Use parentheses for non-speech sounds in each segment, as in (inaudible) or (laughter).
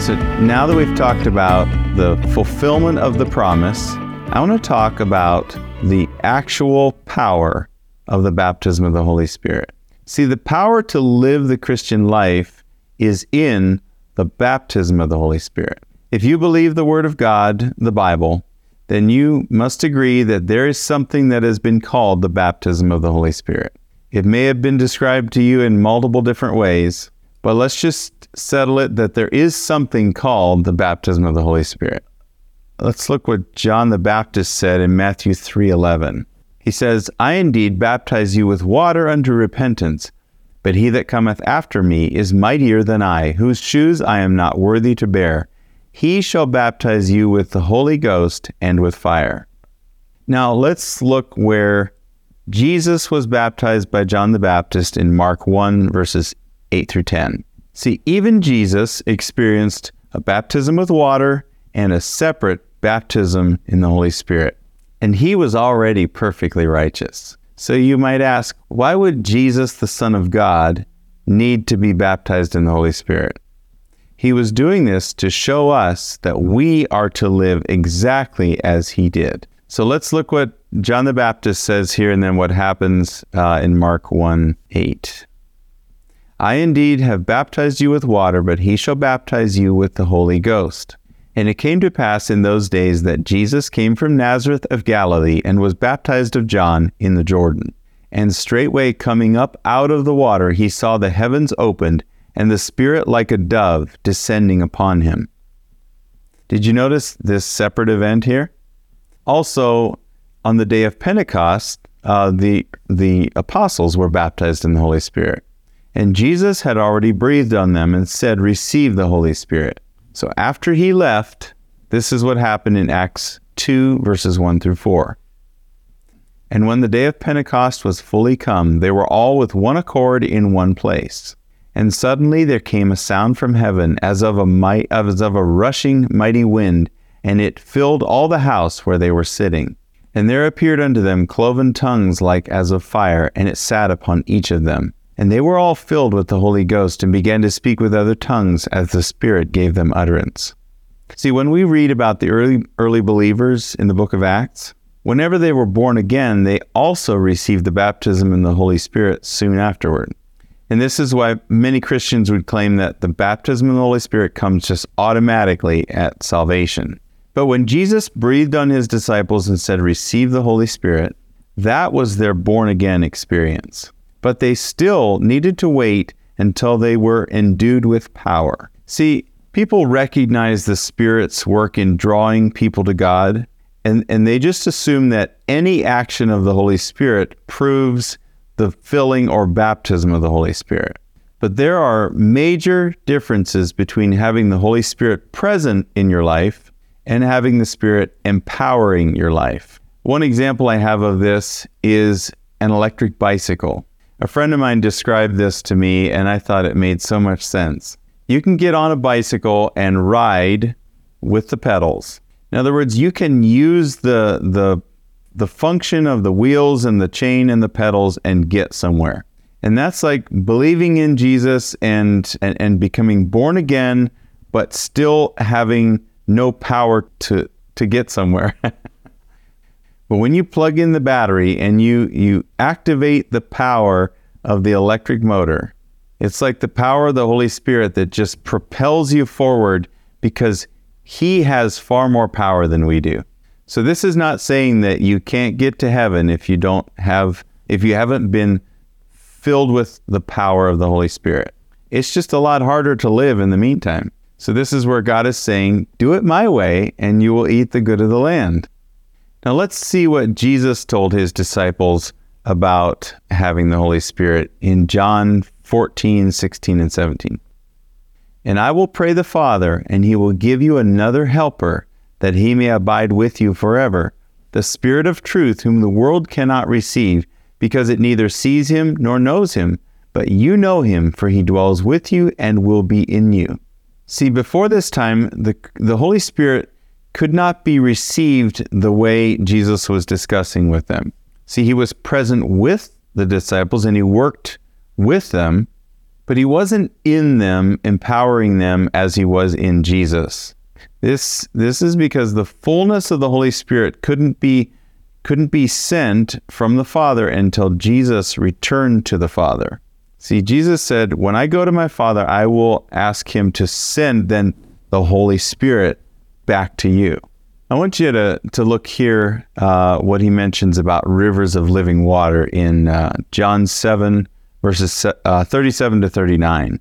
So now that we've talked about the fulfillment of the promise, I want to talk about the actual power of the baptism of the Holy Spirit. See, the power to live the Christian life is in the baptism of the Holy Spirit. If you believe the Word of God, the Bible, then you must agree that there is something that has been called the baptism of the Holy Spirit. It may have been described to you in multiple different ways, but let's just settle it that there is something called the baptism of the Holy Spirit. Let's look what John the Baptist said in Matthew 3:11. He says, "I indeed baptize you with water unto repentance, but he that cometh after me is mightier than I, whose shoes I am not worthy to bear. He shall baptize you with the Holy Ghost and with fire." Now, let's look where Jesus was baptized by John the Baptist in Mark 1 verses 8 through 10. See, even Jesus experienced a baptism with water and a separate baptism in the Holy Spirit. And he was already perfectly righteous. So you might ask, why would Jesus, the Son of God, need to be baptized in the Holy Spirit? He was doing this to show us that we are to live exactly as he did. So let's look what John the Baptist says here and then what happens uh, in Mark 1 8. I indeed have baptized you with water, but he shall baptize you with the Holy Ghost. And it came to pass in those days that Jesus came from Nazareth of Galilee and was baptized of John in the Jordan. And straightway coming up out of the water, he saw the heavens opened, and the Spirit like a dove descending upon him. Did you notice this separate event here? Also, on the day of Pentecost, uh, the, the apostles were baptized in the Holy Spirit. And Jesus had already breathed on them and said, Receive the Holy Spirit. So after he left, this is what happened in Acts 2, verses 1 through 4. And when the day of Pentecost was fully come, they were all with one accord in one place. And suddenly there came a sound from heaven as of a might, as of a rushing mighty wind, and it filled all the house where they were sitting. And there appeared unto them cloven tongues like as of fire, and it sat upon each of them. And they were all filled with the Holy Ghost and began to speak with other tongues as the Spirit gave them utterance. See, when we read about the early, early believers in the book of Acts, whenever they were born again, they also received the baptism in the Holy Spirit soon afterward. And this is why many Christians would claim that the baptism in the Holy Spirit comes just automatically at salvation. But when Jesus breathed on his disciples and said, Receive the Holy Spirit, that was their born again experience but they still needed to wait until they were endued with power. See, people recognize the Spirit's work in drawing people to God, and, and they just assume that any action of the Holy Spirit proves the filling or baptism of the Holy Spirit. But there are major differences between having the Holy Spirit present in your life and having the Spirit empowering your life. One example I have of this is an electric bicycle. A friend of mine described this to me, and I thought it made so much sense. You can get on a bicycle and ride with the pedals. In other words, you can use the, the, the function of the wheels and the chain and the pedals and get somewhere. And that's like believing in Jesus and, and, and becoming born again, but still having no power to, to get somewhere. (laughs) But when you plug in the battery and you, you activate the power of the electric motor, it's like the power of the Holy Spirit that just propels you forward because He has far more power than we do. So this is not saying that you can't get to heaven if you don't have, if you haven't been filled with the power of the Holy Spirit. It's just a lot harder to live in the meantime. So this is where God is saying, do it my way and you will eat the good of the land. Now let's see what Jesus told his disciples about having the Holy Spirit in John 14, 16, and 17. And I will pray the Father, and he will give you another helper, that he may abide with you forever, the Spirit of truth, whom the world cannot receive, because it neither sees him nor knows him, but you know him, for he dwells with you and will be in you. See, before this time, the, the Holy Spirit could not be received the way Jesus was discussing with them. See, he was present with the disciples and he worked with them, but he wasn't in them, empowering them as he was in Jesus. This this is because the fullness of the Holy Spirit couldn't be couldn't be sent from the Father until Jesus returned to the Father. See, Jesus said, "When I go to my Father, I will ask him to send then the Holy Spirit back to you." I want you to, to look here uh, what he mentions about rivers of living water in uh, John 7, verses uh, 37 to 39.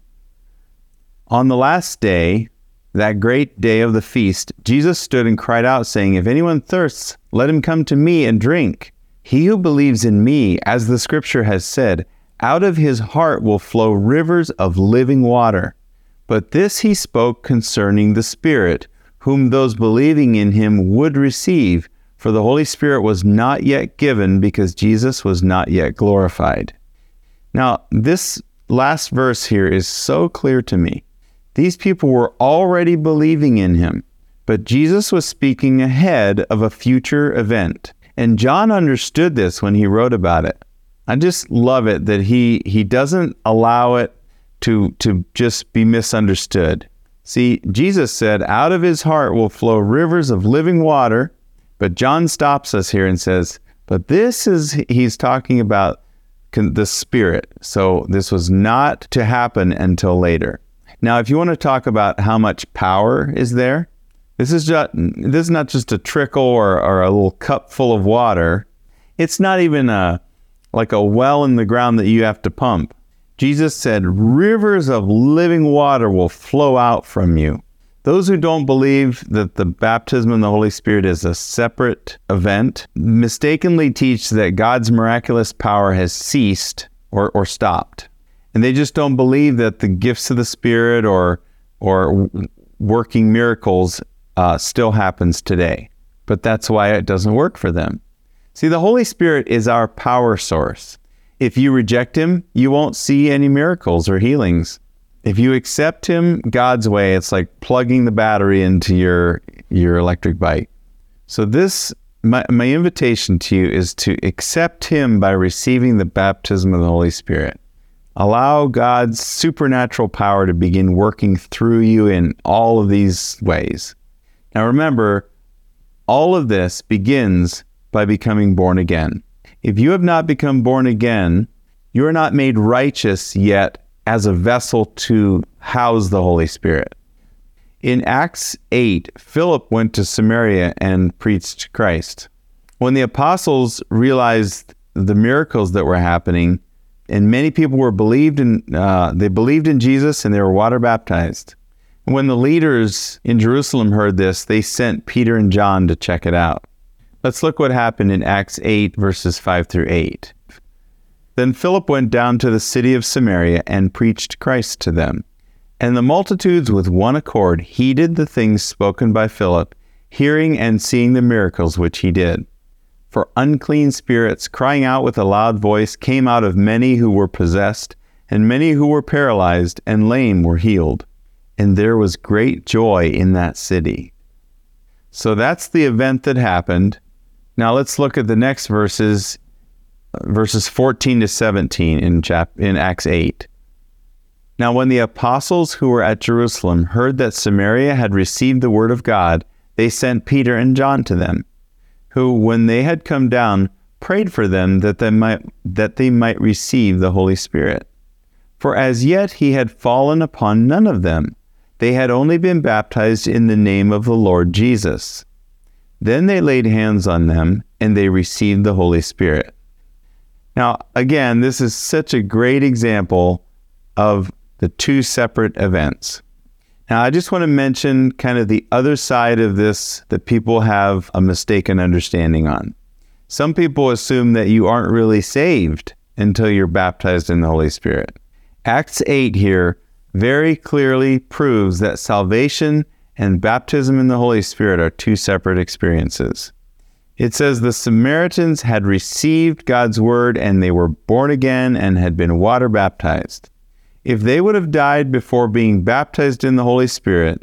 On the last day, that great day of the feast, Jesus stood and cried out, saying, If anyone thirsts, let him come to me and drink. He who believes in me, as the scripture has said, out of his heart will flow rivers of living water. But this he spoke concerning the Spirit whom those believing in him would receive, for the Holy Spirit was not yet given because Jesus was not yet glorified. Now, this last verse here is so clear to me. These people were already believing in him, but Jesus was speaking ahead of a future event. And John understood this when he wrote about it. I just love it that he he doesn't allow it to to just be misunderstood. See, Jesus said, out of his heart will flow rivers of living water. But John stops us here and says, but this is, he's talking about the Spirit. So this was not to happen until later. Now, if you want to talk about how much power is there, this is just this is not just a trickle or, or a little cup full of water. It's not even a like a well in the ground that you have to pump. Jesus said, Rivers of living water will flow out from you. Those who don't believe that the baptism in the Holy Spirit is a separate event mistakenly teach that God's miraculous power has ceased or, or stopped. And they just don't believe that the gifts of the Spirit or, or working miracles uh, still happens today. But that's why it doesn't work for them. See, the Holy Spirit is our power source. If you reject him, you won't see any miracles or healings. If you accept him God's way, it's like plugging the battery into your your electric bike. So this my, my invitation to you is to accept him by receiving the baptism of the Holy Spirit. Allow God's supernatural power to begin working through you in all of these ways. Now remember, all of this begins by becoming born again. If you have not become born again, you are not made righteous yet as a vessel to house the Holy Spirit. In Acts 8, Philip went to Samaria and preached Christ. When the apostles realized the miracles that were happening, and many people were believed in, uh, they believed in Jesus and they were water baptized. When the leaders in Jerusalem heard this, they sent Peter and John to check it out. Let's look what happened in Acts 8, verses 5 through 8. Then Philip went down to the city of Samaria and preached Christ to them. And the multitudes with one accord heeded the things spoken by Philip, hearing and seeing the miracles which he did. For unclean spirits, crying out with a loud voice, came out of many who were possessed, and many who were paralyzed and lame were healed. And there was great joy in that city. So that's the event that happened. Now let's look at the next verses, verses 14 to 17 in, chap- in Acts 8. Now, when the apostles who were at Jerusalem heard that Samaria had received the word of God, they sent Peter and John to them, who, when they had come down, prayed for them that they might, that they might receive the Holy Spirit. For as yet he had fallen upon none of them. They had only been baptized in the name of the Lord Jesus. Then they laid hands on them and they received the Holy Spirit. Now, again, this is such a great example of the two separate events. Now, I just want to mention kind of the other side of this that people have a mistaken understanding on. Some people assume that you aren't really saved until you're baptized in the Holy Spirit. Acts 8 here very clearly proves that salvation and baptism in the Holy Spirit are two separate experiences. It says the Samaritans had received God's word and they were born again and had been water baptized. If they would have died before being baptized in the Holy Spirit,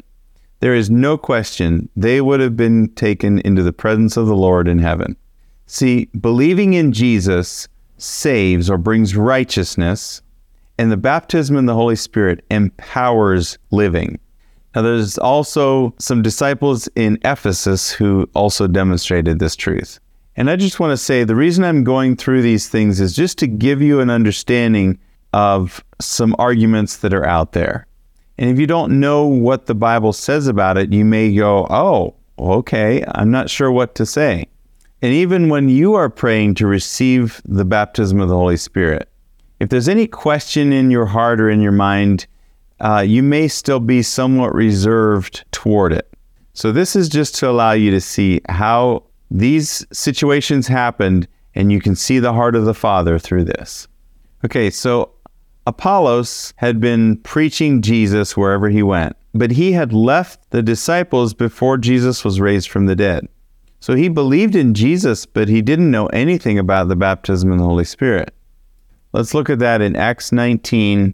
there is no question they would have been taken into the presence of the Lord in heaven. See, believing in Jesus saves or brings righteousness, And the baptism in the Holy Spirit empowers living. Now, there's also some disciples in Ephesus who also demonstrated this truth. And I just want to say the reason I'm going through these things is just to give you an understanding of some arguments that are out there. And if you don't know what the Bible says about it, you may go, oh, okay, I'm not sure what to say. And even when you are praying to receive the baptism of the Holy Spirit, if there's any question in your heart or in your mind, uh, you may still be somewhat reserved toward it. So, this is just to allow you to see how these situations happened and you can see the heart of the Father through this. Okay, so Apollos had been preaching Jesus wherever he went, but he had left the disciples before Jesus was raised from the dead. So he believed in Jesus, but he didn't know anything about the baptism in the Holy Spirit. Let's look at that in Acts 19,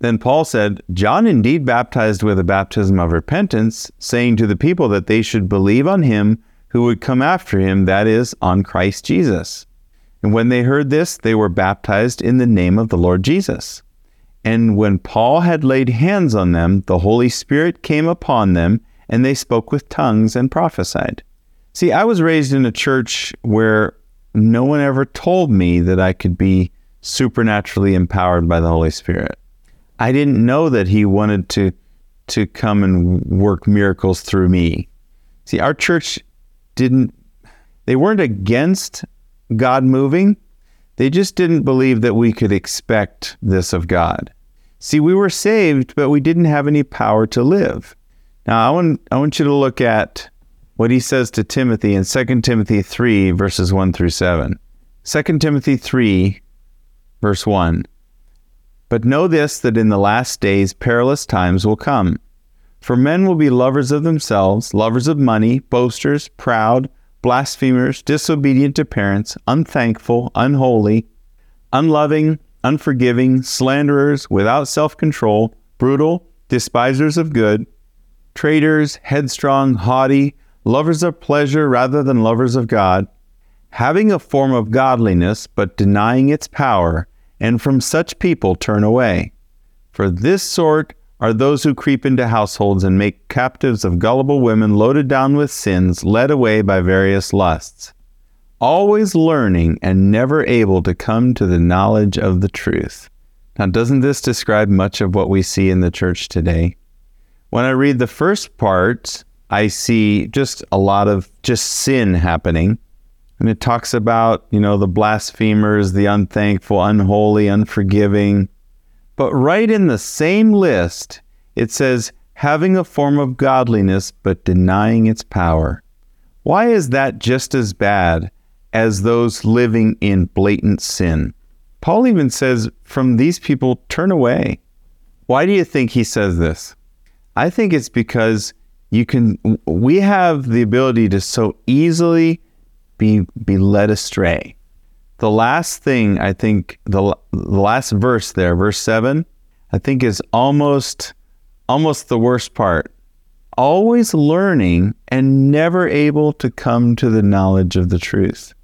Then Paul said, John indeed baptized with a baptism of repentance, saying to the people that they should believe on him who would come after him, that is, on Christ Jesus. And when they heard this, they were baptized in the name of the Lord Jesus. And when Paul had laid hands on them, the Holy Spirit came upon them, and they spoke with tongues and prophesied. See, I was raised in a church where no one ever told me that I could be supernaturally empowered by the Holy Spirit. I didn't know that He wanted to to come and work miracles through me. See, our church didn't they weren't against God moving. They just didn't believe that we could expect this of God. See, we were saved, but we didn't have any power to live. Now, I want, I want you to look at what he says to Timothy in 2 Timothy 3, verses 1 through 7. 2 Timothy 3, verse 1. But know this, that in the last days perilous times will come. For men will be lovers of themselves, lovers of money, boasters, proud, blasphemers, disobedient to parents, unthankful, unholy, unloving, unforgiving, slanderers, without self control, brutal, despisers of good, traitors, headstrong, haughty, lovers of pleasure rather than lovers of God, having a form of godliness but denying its power, and from such people turn away. For this sort are those who creep into households and make captives of gullible women loaded down with sins, led away by various lusts, always learning and never able to come to the knowledge of the truth. Now, doesn't this describe much of what we see in the church today? When I read the first part, I see just a lot of just sin happening. And it talks about, you know, the blasphemers, the unthankful, unholy, unforgiving, but right in the same list, it says, having a form of godliness but denying its power. Why is that just as bad as those living in blatant sin? Paul even says, from these people, turn away. Why do you think he says this? I think it's because you can we have the ability to so easily be be led astray the last thing I think the, the last verse there, verse 7, I think is almost almost the worst part. Always learning and never able to come to the knowledge of the truth.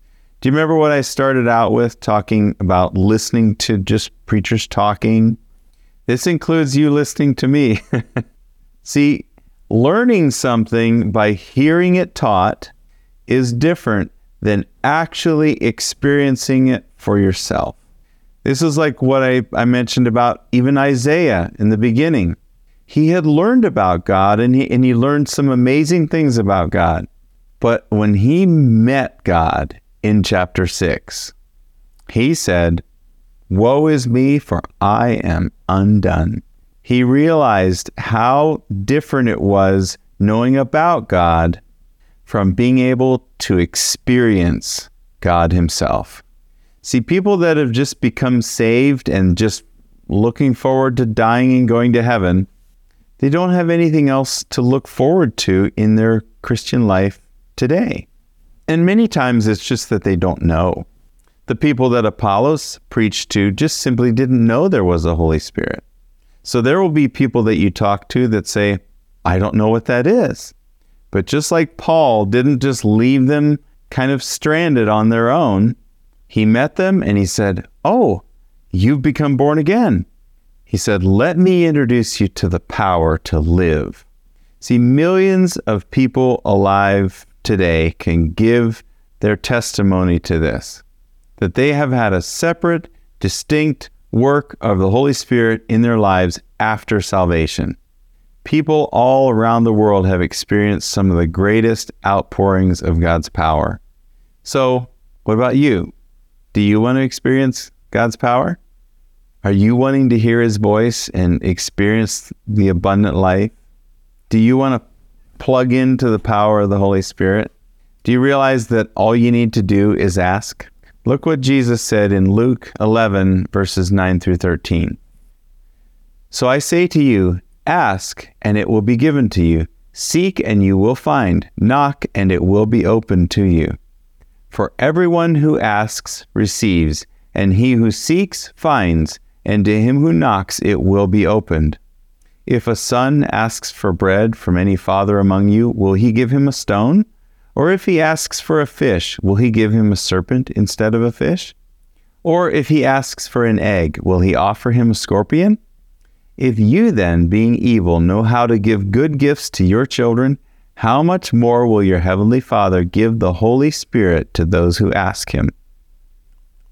Do you remember what I started out with talking about listening to just preachers talking? This includes you listening to me. (laughs) See, learning something by hearing it taught is different than actually experiencing it for yourself. This is like what I, I mentioned about even Isaiah in the beginning. He had learned about God and he, and he learned some amazing things about God. But when he met God in chapter 6, he said, Woe is me, for I am undone. He realized how different it was knowing about God from being able to experience God Himself. See, people that have just become saved and just looking forward to dying and going to heaven, They don't have anything else to look forward to in their Christian life today. And many times it's just that they don't know. The people that Apollos preached to just simply didn't know there was a Holy Spirit. So there will be people that you talk to that say, I don't know what that is. But just like Paul didn't just leave them kind of stranded on their own, he met them and he said, Oh, you've become born again. He said, Let me introduce you to the power to live. See, millions of people alive today can give their testimony to this that they have had a separate, distinct work of the Holy Spirit in their lives after salvation. People all around the world have experienced some of the greatest outpourings of God's power. So, what about you? Do you want to experience God's power? Are you wanting to hear his voice and experience the abundant life? Do you want to plug into the power of the Holy Spirit? Do you realize that all you need to do is ask? Look what Jesus said in Luke 11, verses 9 through 13. So I say to you, ask, and it will be given to you. Seek, and you will find. Knock, and it will be opened to you. For everyone who asks receives, and he who seeks finds, and to him who knocks it will be opened. If a son asks for bread from any father among you, will he give him a stone? Or if he asks for a fish, will he give him a serpent instead of a fish? Or if he asks for an egg, will he offer him a scorpion? If you then, being evil, know how to give good gifts to your children, how much more will your heavenly Father give the Holy Spirit to those who ask him?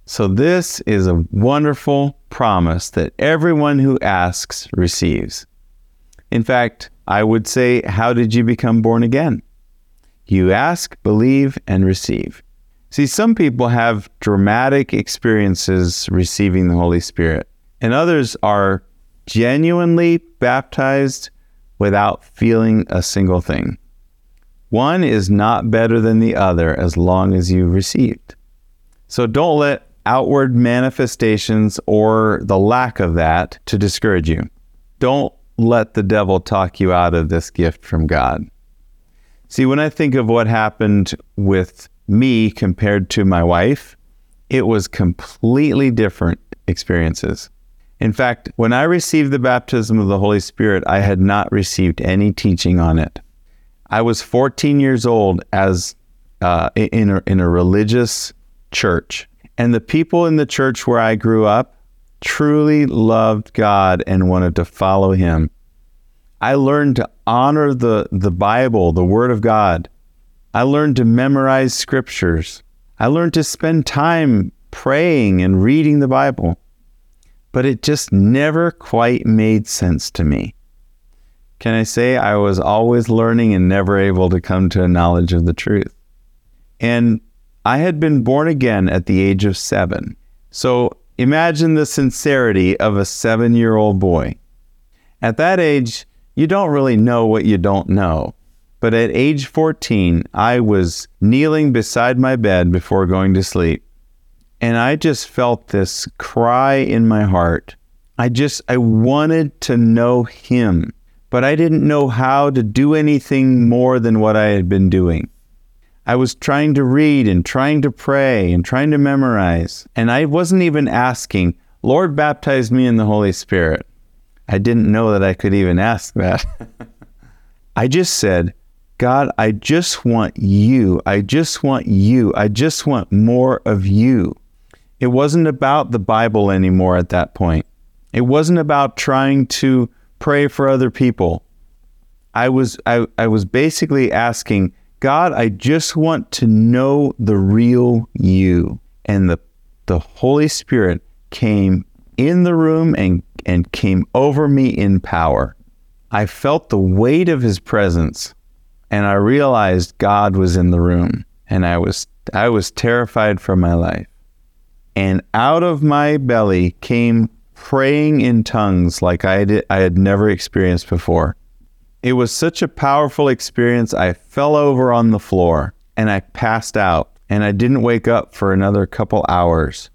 So, this is a wonderful promise that everyone who asks receives. In fact, I would say, How did you become born again? You ask, believe, and receive. See, some people have dramatic experiences receiving the Holy Spirit, and others are genuinely baptized without feeling a single thing. One is not better than the other as long as you received. So don't let outward manifestations or the lack of that to discourage you. Don't let the devil talk you out of this gift from God. See, when I think of what happened with me compared to my wife, it was completely different experiences. In fact, when I received the baptism of the Holy Spirit, I had not received any teaching on it. I was 14 years old as uh, in, a, in a religious church. And the people in the church where I grew up truly loved God and wanted to follow Him. I learned to honor the, the Bible, the Word of God. I learned to memorize scriptures. I learned to spend time praying and reading the Bible. But it just never quite made sense to me. Can I say I was always learning and never able to come to a knowledge of the truth? And I had been born again at the age of seven. So imagine the sincerity of a seven year old boy. At that age, you don't really know what you don't know. But at age 14, I was kneeling beside my bed before going to sleep. And I just felt this cry in my heart. I just, I wanted to know him but I didn't know how to do anything more than what I had been doing. I was trying to read and trying to pray and trying to memorize, and I wasn't even asking, Lord, baptize me in the Holy Spirit. I didn't know that I could even ask that. (laughs) I just said, God, I just want you. I just want you. I just want more of you. It wasn't about the Bible anymore at that point. It wasn't about trying to pray for other people. I was I, I was basically asking, God, I just want to know the real you. And the the Holy Spirit came in the room and, and came over me in power. I felt the weight of his presence and I realized God was in the room and I was I was terrified for my life. And out of my belly came praying in tongues like I, did, I had never experienced before. It was such a powerful experience. I fell over on the floor and I passed out, and I didn't wake up for another couple hours.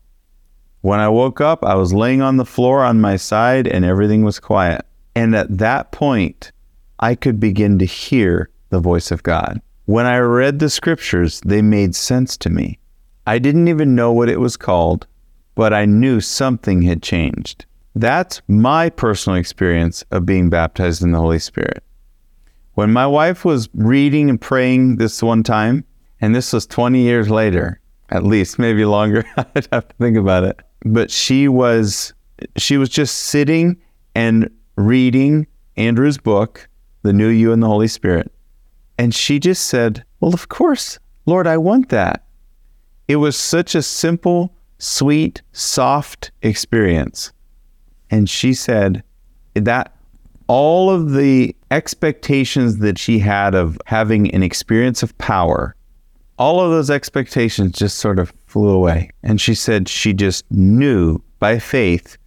When I woke up, I was laying on the floor on my side and everything was quiet. And at that point, I could begin to hear the voice of God. When I read the scriptures, they made sense to me. I didn't even know what it was called, but I knew something had changed. That's my personal experience of being baptized in the Holy Spirit. When my wife was reading and praying this one time, and this was 20 years later, at least, maybe longer, (laughs) I'd have to think about it. But she was she was just sitting and reading Andrew's book, The New You and the Holy Spirit. And she just said, Well, of course, Lord, I want that. It was such a simple, sweet, soft experience. And she said that all of the expectations that she had of having an experience of power, all of those expectations just sort of flew away. And she said she just knew by faith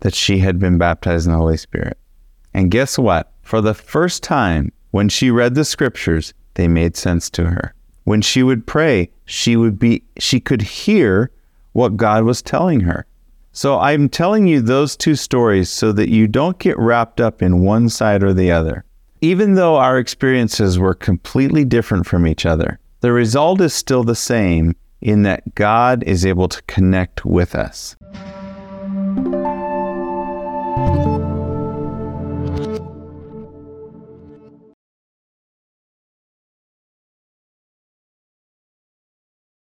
that she had been baptized in the Holy Spirit. And guess what? For the first time, when she read the scriptures, they made sense to her when she would pray, she would be she could hear what God was telling her. So I'm telling you those two stories so that you don't get wrapped up in one side or the other. Even though our experiences were completely different from each other, the result is still the same in that God is able to connect with us.